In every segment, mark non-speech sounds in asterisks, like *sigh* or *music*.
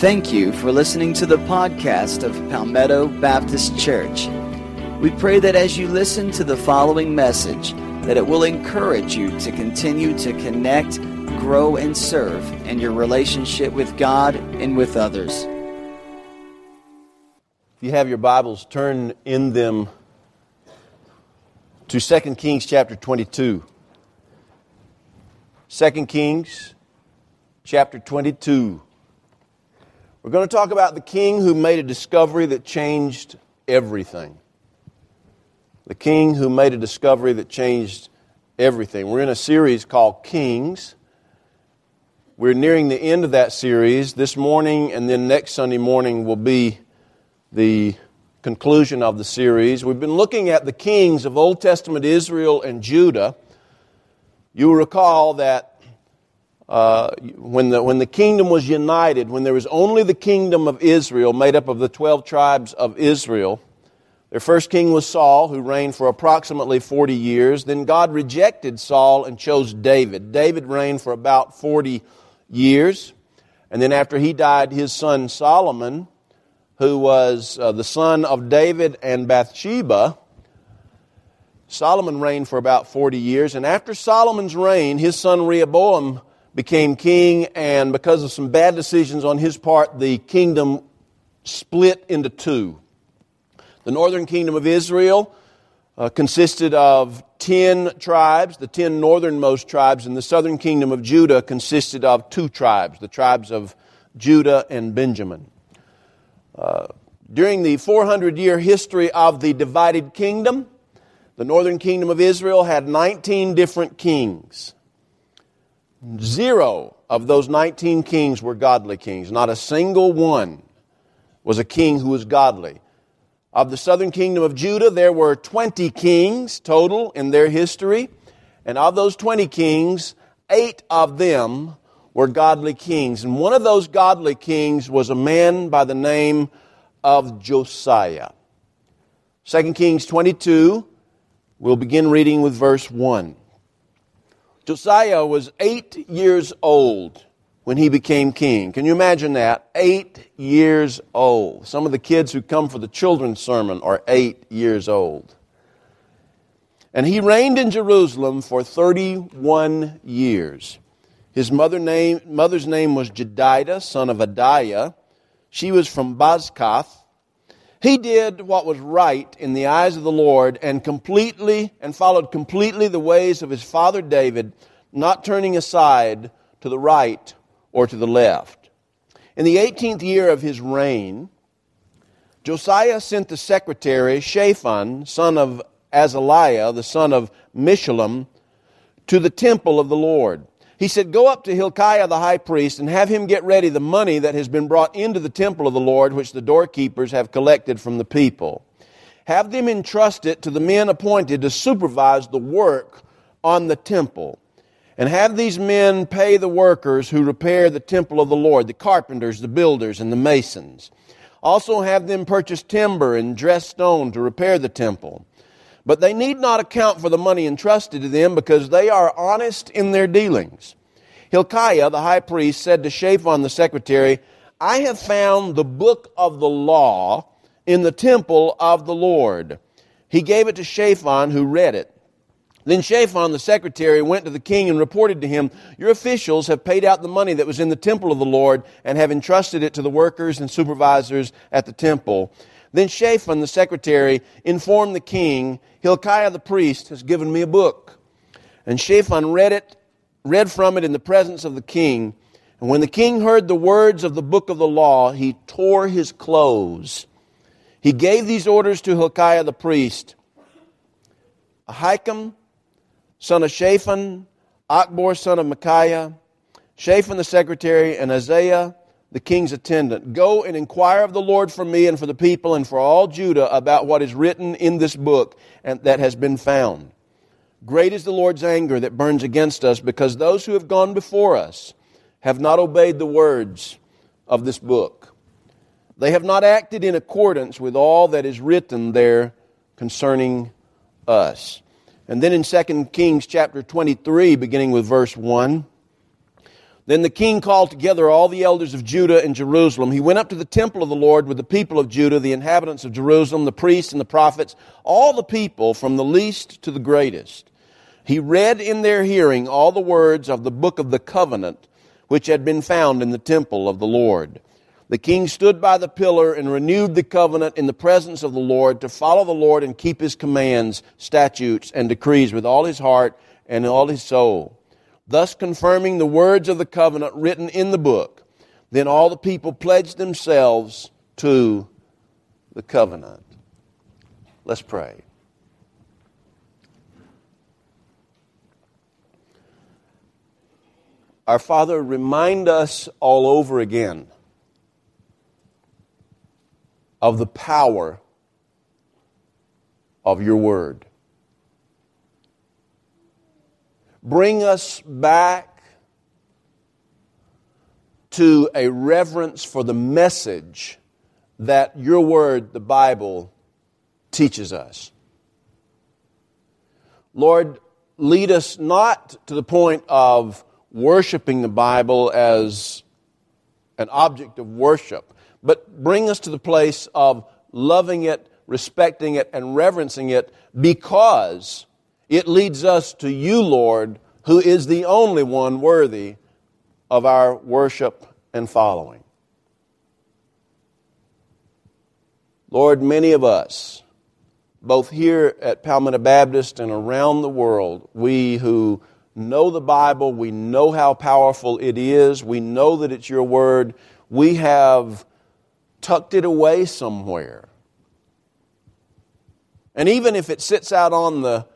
Thank you for listening to the podcast of Palmetto Baptist Church. We pray that as you listen to the following message, that it will encourage you to continue to connect, grow, and serve in your relationship with God and with others. If you have your Bibles, turn in them to 2 Kings chapter 22. 2 Kings chapter 22. We're going to talk about the king who made a discovery that changed everything. The king who made a discovery that changed everything. We're in a series called Kings. We're nearing the end of that series. This morning and then next Sunday morning will be the conclusion of the series. We've been looking at the kings of Old Testament Israel and Judah. You recall that uh, when, the, when the kingdom was united, when there was only the kingdom of Israel made up of the 12 tribes of Israel, their first king was Saul, who reigned for approximately 40 years. Then God rejected Saul and chose David. David reigned for about 40 years. And then after he died, his son Solomon, who was uh, the son of David and Bathsheba, Solomon reigned for about 40 years. And after Solomon's reign, his son Rehoboam became king, and because of some bad decisions on his part, the kingdom split into two. The northern kingdom of Israel uh, consisted of ten tribes, the ten northernmost tribes, and the southern kingdom of Judah consisted of two tribes, the tribes of Judah and Benjamin. Uh, during the 400 year history of the divided kingdom, the northern kingdom of Israel had 19 different kings. Zero of those 19 kings were godly kings. Not a single one was a king who was godly. Of the southern kingdom of Judah, there were 20 kings total in their history. And of those 20 kings, eight of them were godly kings. And one of those godly kings was a man by the name of Josiah. 2 Kings 22, we'll begin reading with verse 1. Josiah was eight years old when he became king. Can you imagine that? Eight years old. Some of the kids who come for the children's sermon are eight years old. And he reigned in Jerusalem for 31 years. His mother name, mother's name was Jedidah, son of Adaiah. She was from Bozkath. He did what was right in the eyes of the Lord and completely and followed completely the ways of his father David, not turning aside to the right or to the left. In the 18th year of his reign, Josiah sent the secretary Shaphan, son of Azaliah, the son of Meshullam, to the temple of the Lord he said, Go up to Hilkiah the high priest and have him get ready the money that has been brought into the temple of the Lord, which the doorkeepers have collected from the people. Have them entrust it to the men appointed to supervise the work on the temple. And have these men pay the workers who repair the temple of the Lord, the carpenters, the builders, and the masons. Also have them purchase timber and dress stone to repair the temple. But they need not account for the money entrusted to them because they are honest in their dealings. Hilkiah, the high priest, said to Shaphan, the secretary, I have found the book of the law in the temple of the Lord. He gave it to Shaphan, who read it. Then Shaphan, the secretary, went to the king and reported to him, Your officials have paid out the money that was in the temple of the Lord and have entrusted it to the workers and supervisors at the temple. Then Shaphan, the secretary, informed the king, Hilkiah the priest has given me a book. And Shaphan read it, read from it in the presence of the king. And when the king heard the words of the book of the law, he tore his clothes. He gave these orders to Hilkiah the priest. Ahikam, son of Shaphan, Achbor, son of Micaiah, Shaphan the secretary, and Asaiah, the king's attendant, Go and inquire of the Lord for me and for the people and for all Judah about what is written in this book and that has been found. Great is the Lord's anger that burns against us because those who have gone before us have not obeyed the words of this book. They have not acted in accordance with all that is written there concerning us. And then in 2 Kings chapter 23, beginning with verse 1, Then the king called together all the elders of Judah and Jerusalem. He went up to the temple of the Lord with the people of Judah, the inhabitants of Jerusalem, the priests and the prophets, all the people from the least to the greatest. He read in their hearing all the words of the book of the covenant which had been found in the temple of the Lord. The king stood by the pillar and renewed the covenant in the presence of the Lord to follow the Lord and keep his commands, statutes, and decrees with all his heart and all his soul thus confirming the words of the covenant written in the book. Then all the people pledged themselves to the covenant. Let's pray. Our Father, remind us all over again of the power of your word. Bring us back to a reverence for the message that your word, the Bible, teaches us. Lord, lead us not to the point of worshiping the Bible as an object of worship, but bring us to the place of loving it, respecting it, and reverencing it because it leads us to you, Lord, who is the only one worthy of our worship and following. Lord, many of us, both here at Palmetto Baptist and around the world, we who know the Bible, we know how powerful it is, we know that it's your word, we have tucked it away somewhere. And even if it sits out on the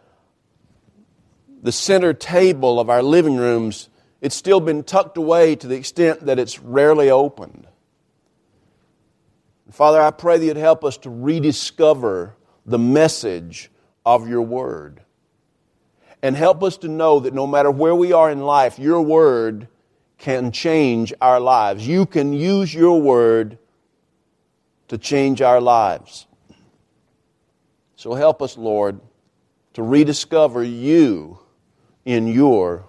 the center table of our living rooms, it's still been tucked away to the extent that it's rarely opened. Father, I pray that you'd help us to rediscover the message of your word. And help us to know that no matter where we are in life, your word can change our lives. You can use your word to change our lives. So help us, Lord, to rediscover you in your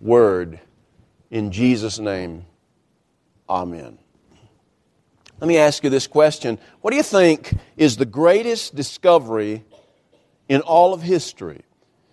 word. In Jesus' name, amen. Let me ask you this question What do you think is the greatest discovery in all of history?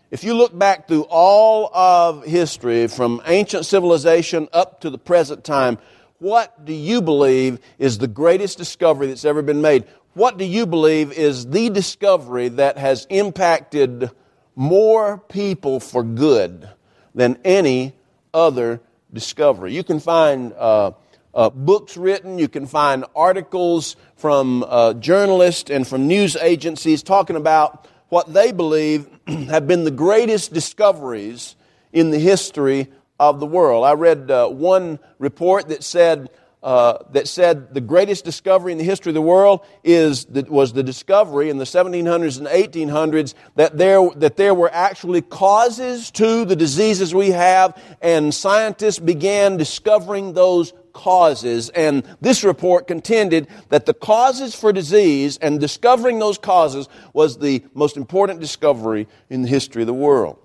If you look back through all of history, from ancient civilization up to the present time, what do you believe is the greatest discovery that's ever been made? What do you believe is the discovery that has impacted more people for good than any other discovery. You can find uh, uh, books written, you can find articles from uh, journalists and from news agencies talking about what they believe *clears throat* have been the greatest discoveries in the history of the world. I read uh, one report that said uh, that said the greatest discovery in the history of the world is was the discovery in the 1700s and 1800s that there that there were actually causes to the diseases we have, and scientists began discovering those causes. And this report contended that the causes for disease and discovering those causes was the most important discovery in the history of the world.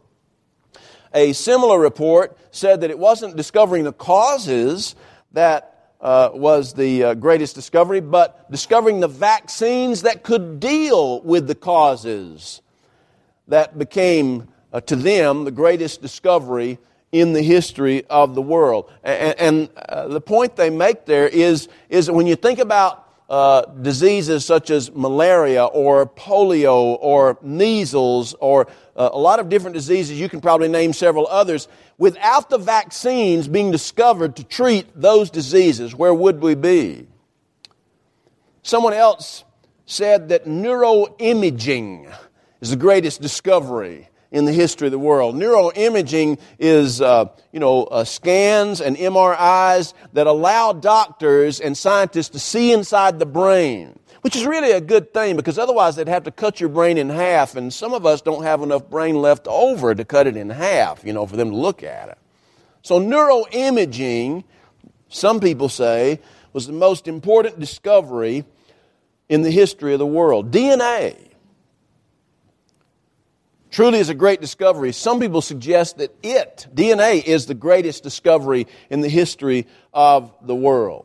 A similar report said that it wasn't discovering the causes that uh, was the uh, greatest discovery, but discovering the vaccines that could deal with the causes that became uh, to them the greatest discovery in the history of the world. And, and uh, the point they make there is, is when you think about uh, diseases such as malaria or polio or measles or uh, a lot of different diseases, you can probably name several others. Without the vaccines being discovered to treat those diseases, where would we be? Someone else said that neuroimaging is the greatest discovery in the history of the world. Neuroimaging is, uh, you know, uh, scans and MRIs that allow doctors and scientists to see inside the brain, which is really a good thing because otherwise they'd have to cut your brain in half, and some of us don't have enough brain left over to cut it in half, you know, for them to look at it. So neuroimaging, some people say, was the most important discovery in the history of the world. DNA truly is a great discovery. Some people suggest that it, DNA, is the greatest discovery in the history of the world.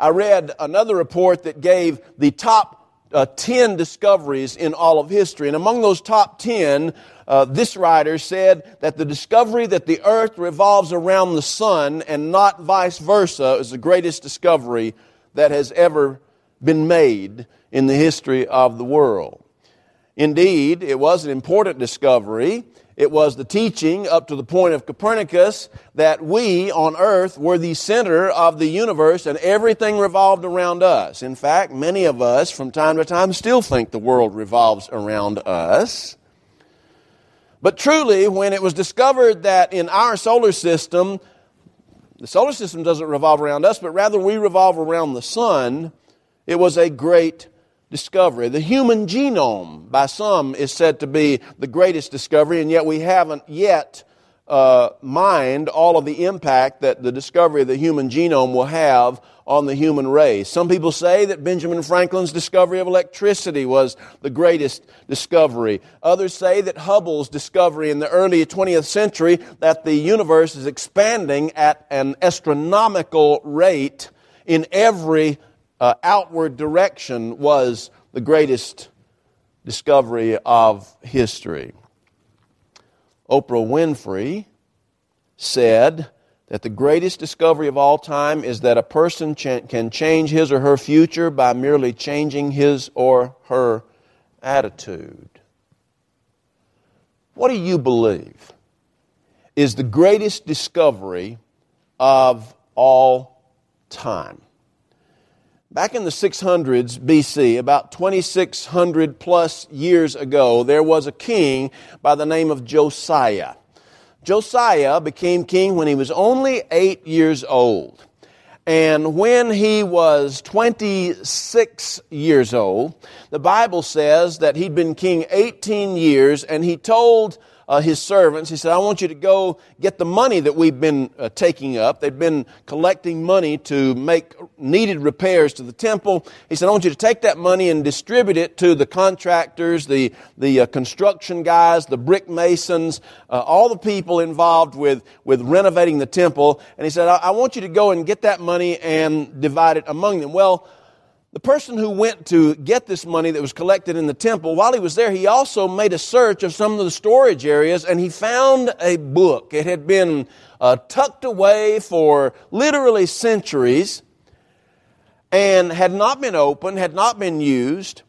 I read another report that gave the top uh, 10 discoveries in all of history. And among those top 10, uh, this writer said that the discovery that the earth revolves around the sun and not vice versa is the greatest discovery that has ever been made in the history of the world. Indeed, it was an important discovery. It was the teaching up to the point of Copernicus that we on earth were the center of the universe and everything revolved around us. In fact, many of us from time to time still think the world revolves around us. But truly, when it was discovered that in our solar system, the solar system doesn't revolve around us, but rather we revolve around the sun, it was a great discovery. The human genome, by some, is said to be the greatest discovery, and yet we haven't yet uh, mined all of the impact that the discovery of the human genome will have on the human race. Some people say that Benjamin Franklin's discovery of electricity was the greatest discovery. Others say that Hubble's discovery in the early 20th century that the universe is expanding at an astronomical rate in every uh, outward direction was the greatest discovery of history. Oprah Winfrey said that the greatest discovery of all time is that a person can change his or her future by merely changing his or her attitude. What do you believe is the greatest discovery of all time? Back in the 600s BC, about 2600 plus years ago, there was a king by the name of Josiah. Josiah became king when he was only eight years old. And when he was 26 years old, the Bible says that he'd been king 18 years and he told uh, his servants. He said, I want you to go get the money that we've been uh, taking up. They've been collecting money to make needed repairs to the temple. He said, I want you to take that money and distribute it to the contractors, the, the uh, construction guys, the brick masons, uh, all the people involved with, with renovating the temple. And he said, I, I want you to go and get that money and divide it among them. Well, the person who went to get this money that was collected in the temple, while he was there, he also made a search of some of the storage areas and he found a book. It had been uh, tucked away for literally centuries and had not been opened, had not been used.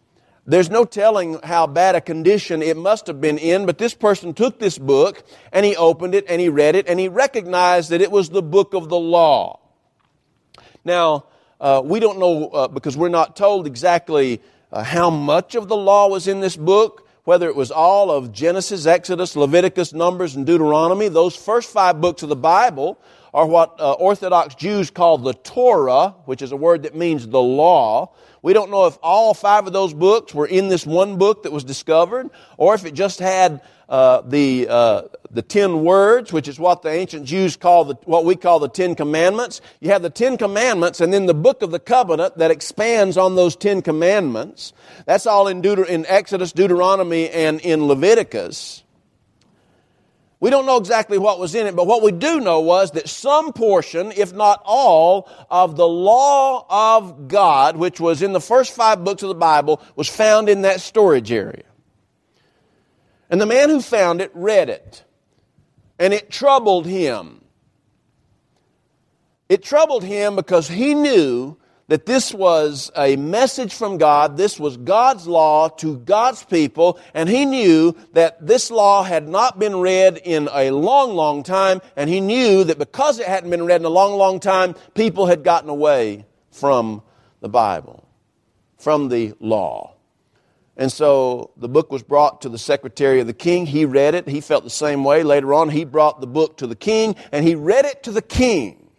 There's no telling how bad a condition it must have been in, but this person took this book and he opened it and he read it and he recognized that it was the book of the law. Now, uh, we don't know uh, because we're not told exactly uh, how much of the law was in this book, whether it was all of Genesis, Exodus, Leviticus, Numbers, and Deuteronomy. Those first five books of the Bible are what uh, Orthodox Jews call the Torah, which is a word that means the law. We don't know if all five of those books were in this one book that was discovered, or if it just had uh, the uh, the ten words, which is what the ancient Jews call the what we call the Ten Commandments. You have the Ten Commandments, and then the book of the covenant that expands on those Ten Commandments. That's all in, Deuter- in Exodus, Deuteronomy, and in Leviticus. We don't know exactly what was in it, but what we do know was that some portion, if not all, of the law of God, which was in the first five books of the Bible, was found in that storage area. And the man who found it read it, and it troubled him. It troubled him because he knew that this was a message from God. This was God's law to God's people. And he knew that this law had not been read in a long, long time. And he knew that because it hadn't been read in a long, long time, people had gotten away from the Bible, from the law. And so the book was brought to the secretary of the king. He read it. He felt the same way. Later on, he brought the book to the king and he read it to the king.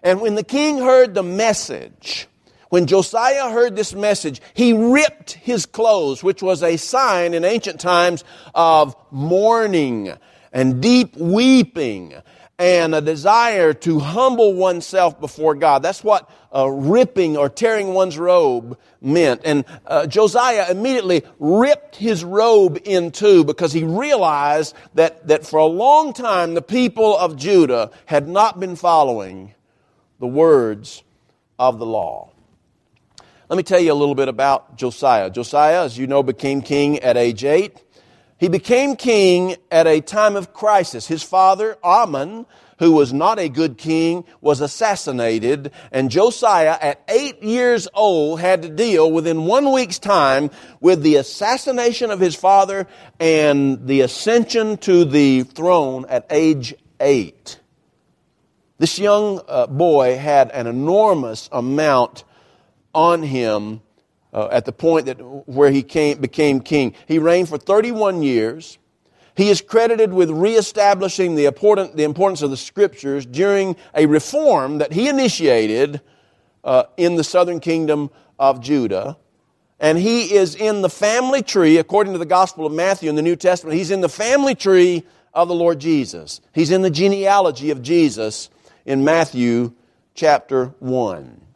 And when the king heard the message, when Josiah heard this message, he ripped his clothes, which was a sign in ancient times of mourning and deep weeping and a desire to humble oneself before God. That's what uh, ripping or tearing one's robe meant. And uh, Josiah immediately ripped his robe in two because he realized that, that for a long time the people of Judah had not been following the words of the law. Let me tell you a little bit about Josiah. Josiah, as you know, became king at age eight. He became king at a time of crisis. His father, Amon, who was not a good king, was assassinated, and Josiah, at eight years old, had to deal within one week's time with the assassination of his father and the ascension to the throne at age eight. This young uh, boy had an enormous amount on him uh, at the point that where he came, became king. He reigned for 31 years. He is credited with reestablishing the, important, the importance of the scriptures during a reform that he initiated uh, in the southern kingdom of Judah. And he is in the family tree, according to the Gospel of Matthew in the New Testament, he's in the family tree of the Lord Jesus. He's in the genealogy of Jesus in Matthew chapter 1.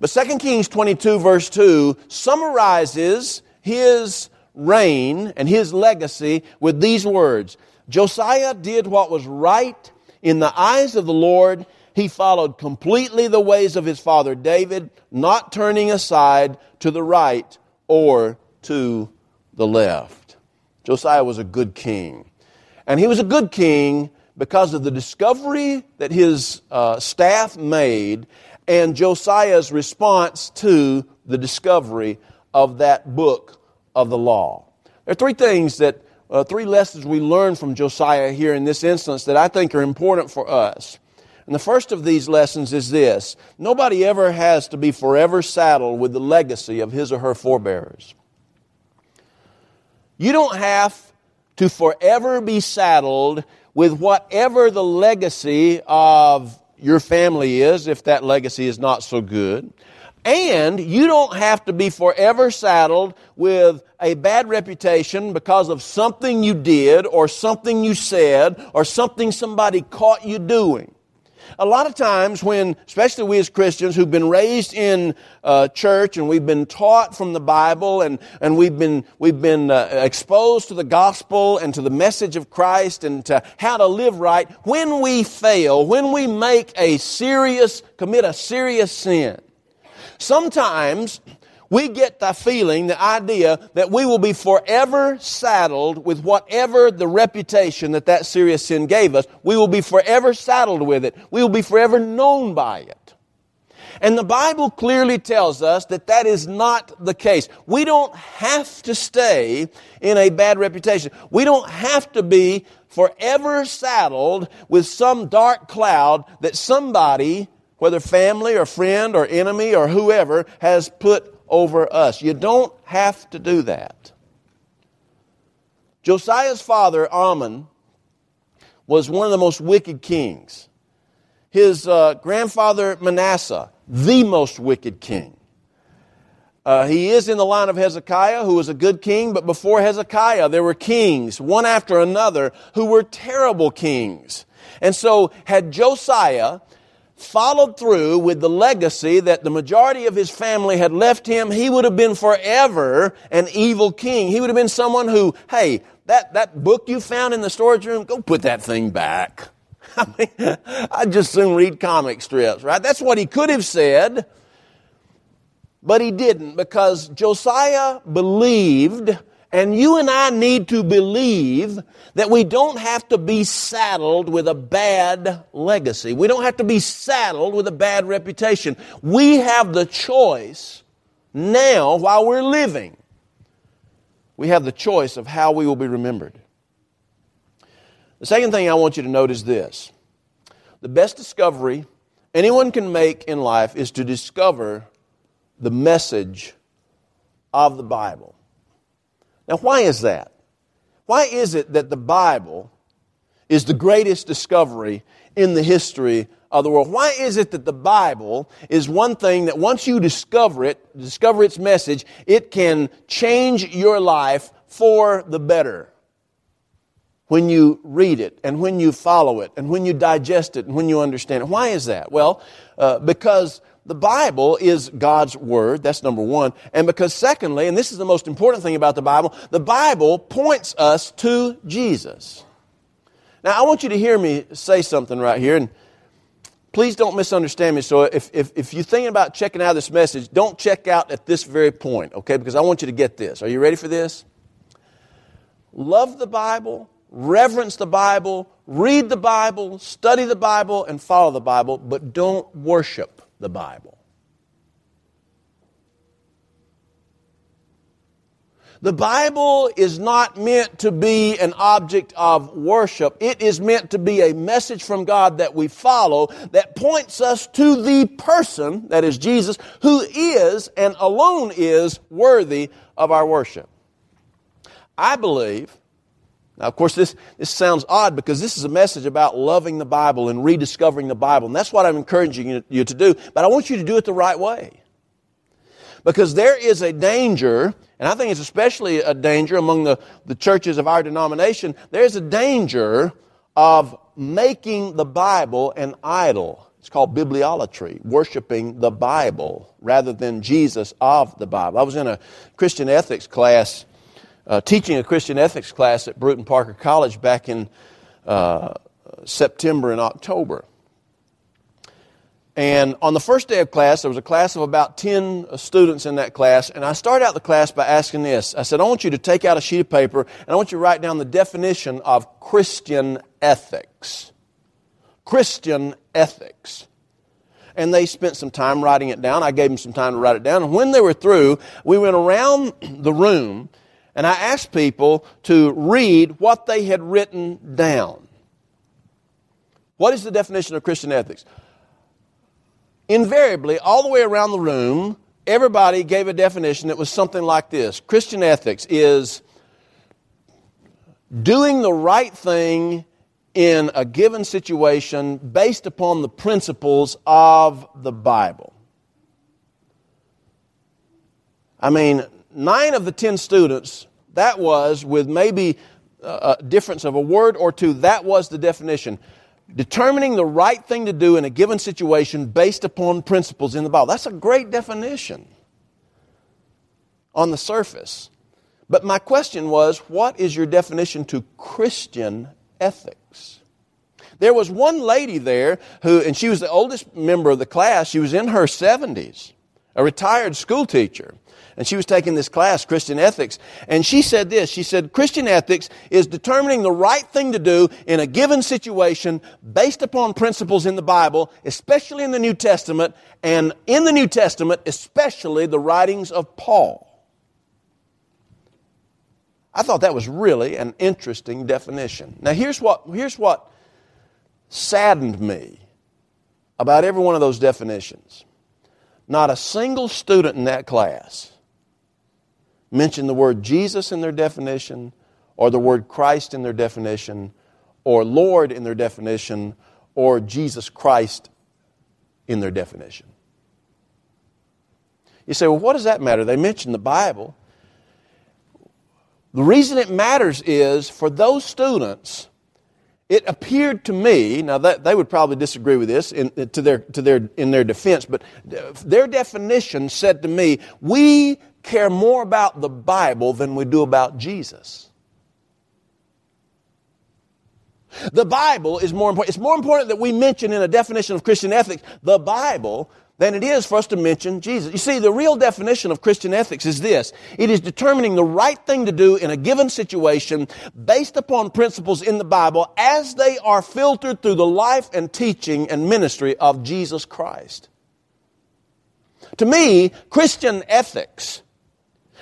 But 2 Kings 22 verse 2 summarizes his reign and his legacy with these words. Josiah did what was right in the eyes of the Lord. He followed completely the ways of his father David, not turning aside to the right or to the left. Josiah was a good king. And he was a good king because of the discovery that his uh, staff made and Josiah's response to the discovery of that book of the law. There are three things that, uh, three lessons we learn from Josiah here in this instance that I think are important for us. And the first of these lessons is this nobody ever has to be forever saddled with the legacy of his or her forebears. You don't have to forever be saddled with whatever the legacy of your family is if that legacy is not so good. And you don't have to be forever saddled with a bad reputation because of something you did or something you said or something somebody caught you doing. A lot of times when, especially we as Christians who've been raised in uh, church and we've been taught from the Bible and, and we've been, we've been uh, exposed to the gospel and to the message of Christ and to how to live right, when we fail, when we make a serious, commit a serious sin, sometimes we get the feeling, the idea that we will be forever saddled with whatever the reputation that that serious sin gave us. We will be forever saddled with it. We will be forever known by it. And the Bible clearly tells us that that is not the case. We don't have to stay in a bad reputation. We don't have to be forever saddled with some dark cloud that somebody, whether family or friend or enemy or whoever, has put over us. You don't have to do that. Josiah's father, Amon, was one of the most wicked kings. His uh, grandfather, Manasseh, the most wicked king. Uh, he is in the line of Hezekiah, who was a good king, but before Hezekiah, there were kings, one after another, who were terrible kings. And so, had Josiah followed through with the legacy that the majority of his family had left him, he would have been forever an evil king. He would have been someone who, hey, that, that book you found in the storage room, go put that thing back. *laughs* I mean, I'd just soon read comic strips, right? That's what he could have said, but he didn't because Josiah believed and you and I need to believe that we don't have to be saddled with a bad legacy. We don't have to be saddled with a bad reputation. We have the choice now while we're living. We have the choice of how we will be remembered. The second thing I want you to note is this the best discovery anyone can make in life is to discover the message of the Bible. Now, why is that? Why is it that the Bible is the greatest discovery in the history of the world? Why is it that the Bible is one thing that once you discover it, discover its message, it can change your life for the better? when you read it and when you follow it and when you digest it and when you understand it. Why is that? Well, uh, because the Bible is God's Word. That's number one. And because, secondly, and this is the most important thing about the Bible, the Bible points us to Jesus. Now, I want you to hear me say something right here, and please don't misunderstand me. So, if, if, if you're thinking about checking out this message, don't check out at this very point, okay? Because I want you to get this. Are you ready for this? Love the Bible reverence the Bible, read the Bible, study the Bible, and follow the Bible, but don't worship the Bible. The Bible is not meant to be an object of worship. It is meant to be a message from God that we follow that points us to the person, that is Jesus, who is and alone is worthy of our worship. I believe now, of course, this, this sounds odd because this is a message about loving the Bible and rediscovering the Bible. And that's what I'm encouraging you, to do. But I want you to do it the right way. Because there is a danger, and I think it's especially a danger among the, the churches of our denomination, there's a danger of making the Bible an idol. It's called bibliolatry, worshiping the Bible rather than Jesus of the Bible. I was in a Christian ethics class uh, teaching a Christian ethics class at Brewton Parker College back in uh, September and October. And on the first day of class, there was a class of about 10 students in that class. And I started out the class by asking this I said, I want you to take out a sheet of paper and I want you to write down the definition of Christian ethics. Christian ethics. And they spent some time writing it down. I gave them some time to write it down. And when they were through, we went around *clears throat* the room and I asked people to read what they had written down. What is the definition of Christian ethics? Invariably, all the way around the room, everybody gave a definition that was something like this Christian ethics is doing the right thing in a given situation based upon the principles of the Bible. I mean, nine of the ten students, that was, with maybe uh, a difference of a word or two, that was the definition. Determining the right thing to do in a given situation based upon principles in the Bible. That's a great definition on the surface. But my question was, what is your definition to Christian ethics? There was one lady there who, and she was the oldest member of the class, she was in her 70s, a retired school teacher and she was taking this class, Christian Ethics, and she said this. She said, Christian ethics is determining the right thing to do in a given situation based upon principles in the Bible, especially in the New Testament, and in the New Testament, especially the writings of Paul. I thought that was really an interesting definition. Now, here's what, here's what saddened me about every one of those definitions. Not a single student in that class mention the word Jesus in their definition, or the word Christ in their definition, or Lord in their definition, or Jesus Christ in their definition. You say, well, what does that matter? They mention the Bible. The reason it matters is for those students, it appeared to me, now that, they would probably disagree with this in, to their, to their, in their defense, but their definition said to me, we care more about the Bible than we do about Jesus. The Bible is more important. It's more important that we mention in a definition of Christian ethics the Bible than it is for us to mention Jesus. You see, the real definition of Christian ethics is this. It is determining the right thing to do in a given situation based upon principles in the Bible as they are filtered through the life and teaching and ministry of Jesus Christ. To me, Christian ethics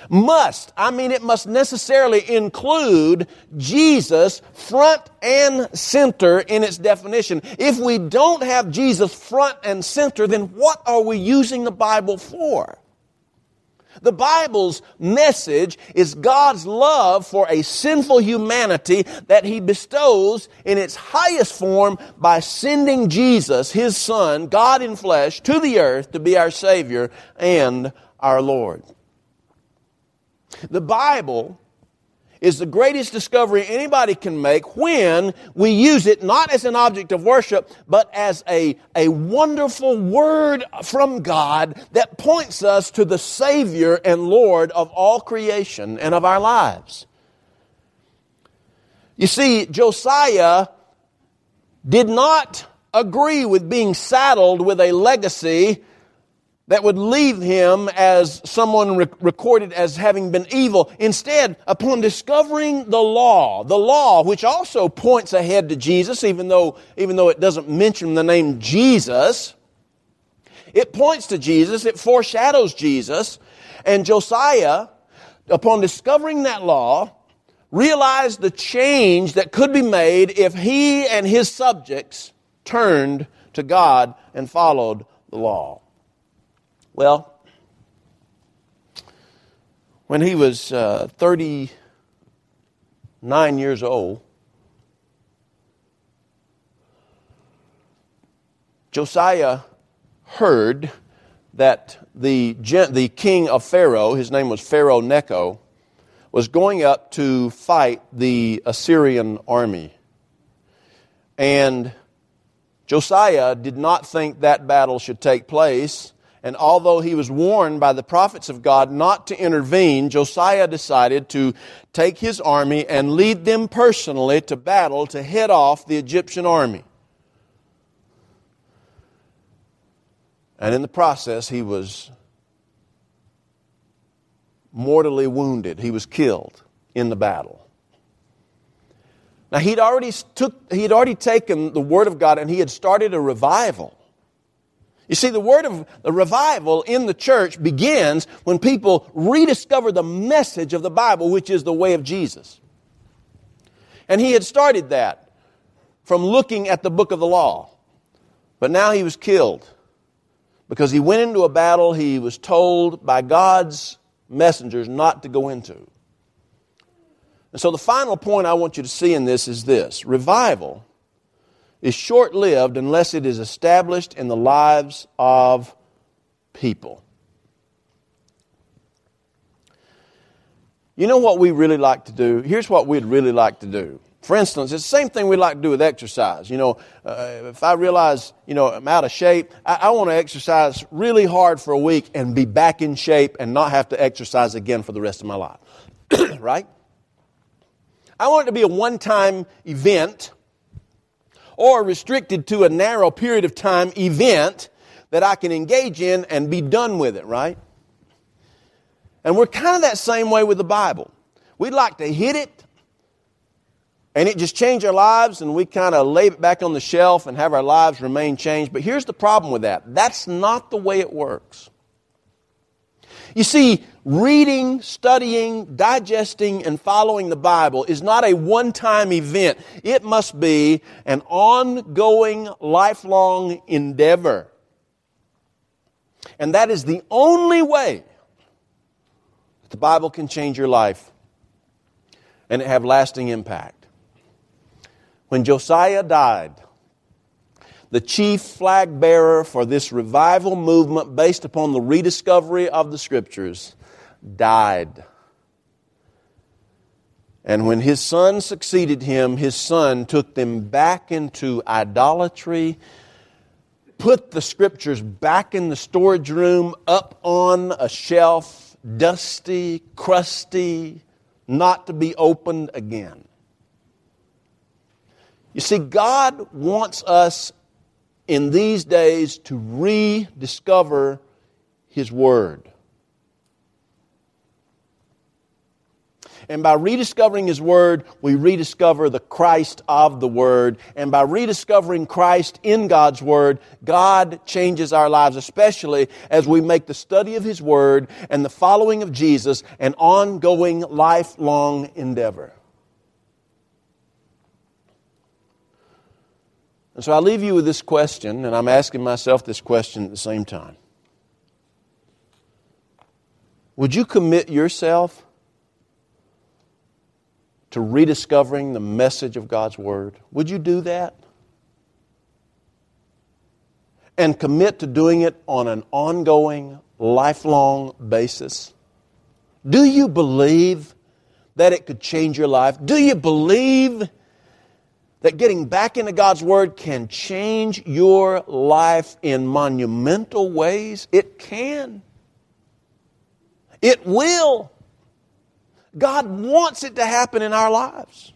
must, I mean, it must necessarily include Jesus front and center in its definition. If we don't have Jesus front and center, then what are we using the Bible for? The Bible's message is God's love for a sinful humanity that He bestows in its highest form by sending Jesus, His Son, God in flesh, to the earth to be our Savior and our Lord. The Bible is the greatest discovery anybody can make when we use it not as an object of worship, but as a, a wonderful word from God that points us to the Savior and Lord of all creation and of our lives. You see, Josiah did not agree with being saddled with a legacy that would leave him as someone re- recorded as having been evil. Instead, upon discovering the law, the law which also points ahead to Jesus, even though, even though it doesn't mention the name Jesus, it points to Jesus, it foreshadows Jesus, and Josiah, upon discovering that law, realized the change that could be made if he and his subjects turned to God and followed the law. Well, when he was uh, 39 years old, Josiah heard that the, the king of Pharaoh, his name was Pharaoh Necho, was going up to fight the Assyrian army. And Josiah did not think that battle should take place and although he was warned by the prophets of God not to intervene, Josiah decided to take his army and lead them personally to battle to head off the Egyptian army. And in the process, he was mortally wounded. He was killed in the battle. Now he'd already took, he had already taken the word of God and he had started a revival. You see, the word of the revival in the church begins when people rediscover the message of the Bible, which is the way of Jesus. And he had started that from looking at the book of the law. But now he was killed because he went into a battle he was told by God's messengers not to go into. And so the final point I want you to see in this is this revival is short lived unless it is established in the lives of people. You know what we really like to do? Here's what we'd really like to do. For instance, it's the same thing we'd like to do with exercise. You know, uh, if I realize, you know, I'm out of shape, I, I want to exercise really hard for a week and be back in shape and not have to exercise again for the rest of my life. *coughs* right? I want it to be a one time event or restricted to a narrow period of time event that I can engage in and be done with it, right? And we're kind of that same way with the Bible. We'd like to hit it and it just change our lives and we kind of lay it back on the shelf and have our lives remain changed. But here's the problem with that. That's not the way it works. You see, reading, studying, digesting, and following the Bible is not a one time event. It must be an ongoing, lifelong endeavor. And that is the only way that the Bible can change your life and have lasting impact. When Josiah died, the chief flag bearer for this revival movement based upon the rediscovery of the scriptures, died. And when his son succeeded him, his son took them back into idolatry, put the scriptures back in the storage room, up on a shelf, dusty, crusty, not to be opened again. You see, God wants us in these days to rediscover His Word. And by rediscovering His Word, we rediscover the Christ of the Word. And by rediscovering Christ in God's Word, God changes our lives, especially as we make the study of His Word and the following of Jesus an ongoing, lifelong endeavor. And so I leave you with this question, and I'm asking myself this question at the same time. Would you commit yourself to rediscovering the message of God's Word? Would you do that? And commit to doing it on an ongoing, lifelong basis? Do you believe that it could change your life? Do you believe that getting back into God's Word can change your life in monumental ways? It can. It will. God wants it to happen in our lives.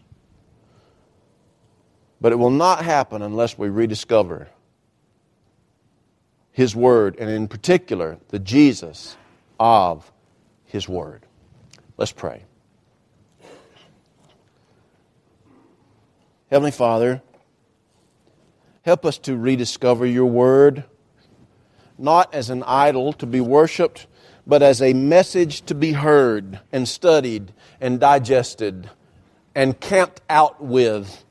But it will not happen unless we rediscover His Word, and in particular, the Jesus of His Word. Let's pray. Heavenly Father, help us to rediscover your Word, not as an idol to be worshiped but as a message to be heard and studied and digested and camped out with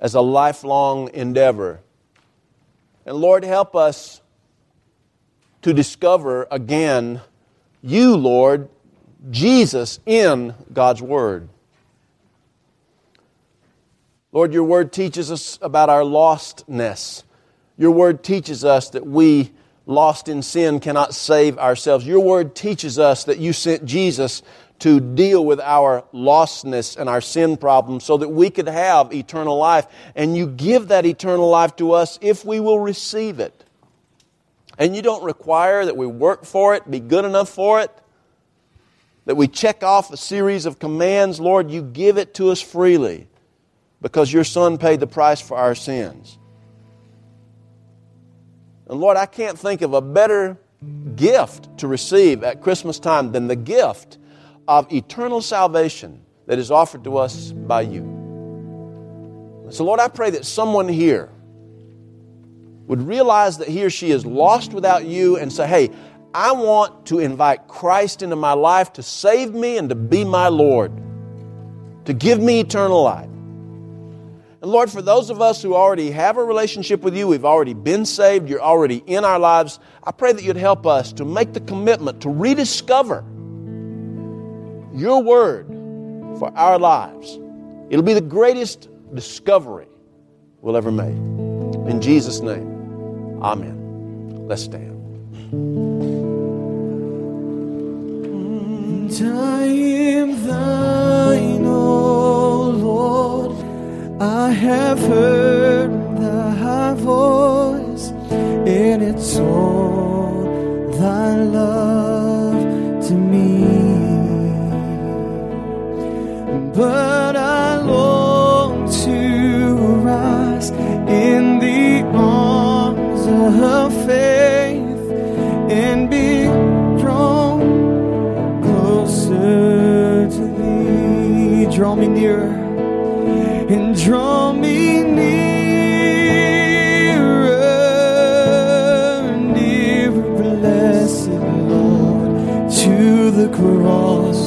as a lifelong endeavor. And Lord, help us to discover again you, Lord, Jesus in God's Word. Lord, your Word teaches us about our lostness. Your Word teaches us that we lost in sin cannot save ourselves. Your word teaches us that you sent Jesus to deal with our lostness and our sin problem so that we could have eternal life. And you give that eternal life to us if we will receive it. And you don't require that we work for it, be good enough for it, that we check off a series of commands. Lord, you give it to us freely because your Son paid the price for our sins. And Lord, I can't think of a better gift to receive at Christmas time than the gift of eternal salvation that is offered to us by you. So, Lord, I pray that someone here would realize that he or she is lost without you and say, hey, I want to invite Christ into my life to save me and to be my Lord, to give me eternal life. And Lord, for those of us who already have a relationship with you, we've already been saved, you're already in our lives, I pray that you'd help us to make the commitment to rediscover your word for our lives. It'll be the greatest discovery we'll ever make. In Jesus' name, amen. Let's stand. I am thine, I have heard the high voice, and it's all thy love to me. But I long to rise in the arms of faith and be drawn closer to thee. Draw me nearer and draw me nearer, nearer, blessed Lord, to the cross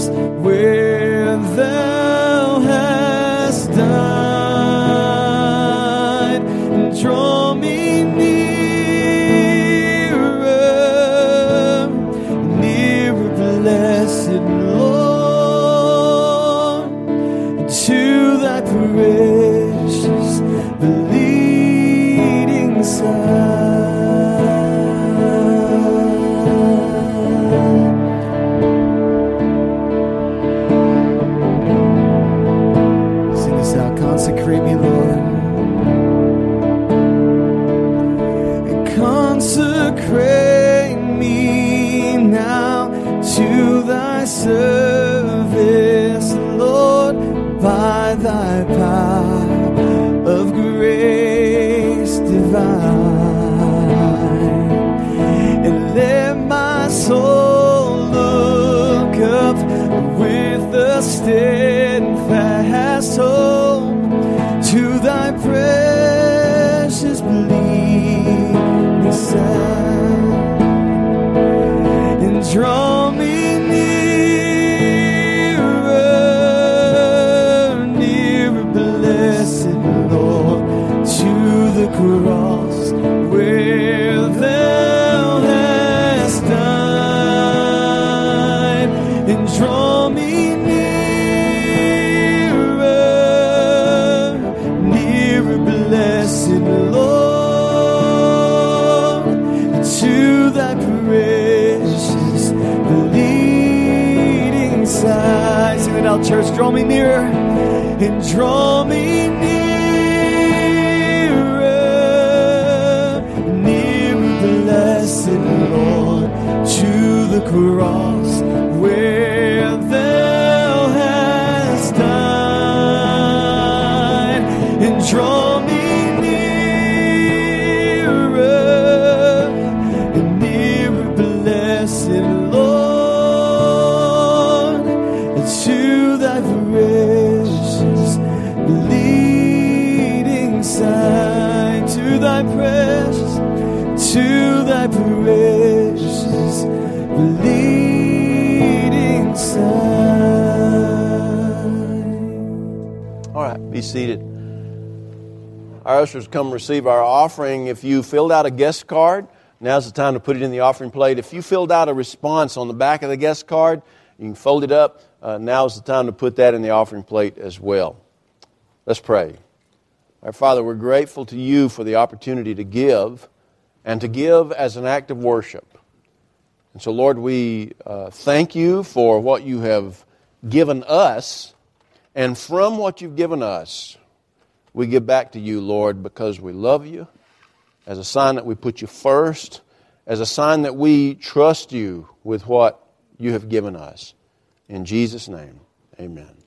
steadfast hope draw me nearer, near, blessed Lord, to the cross be seated. Our ushers come receive our offering. If you filled out a guest card, now's the time to put it in the offering plate. If you filled out a response on the back of the guest card, you can fold it up. Uh, now's the time to put that in the offering plate as well. Let's pray. Our Father, we're grateful to you for the opportunity to give and to give as an act of worship. And so, Lord, we uh, thank you for what you have given us. And from what you've given us, we give back to you, Lord, because we love you, as a sign that we put you first, as a sign that we trust you with what you have given us. In Jesus' name, amen.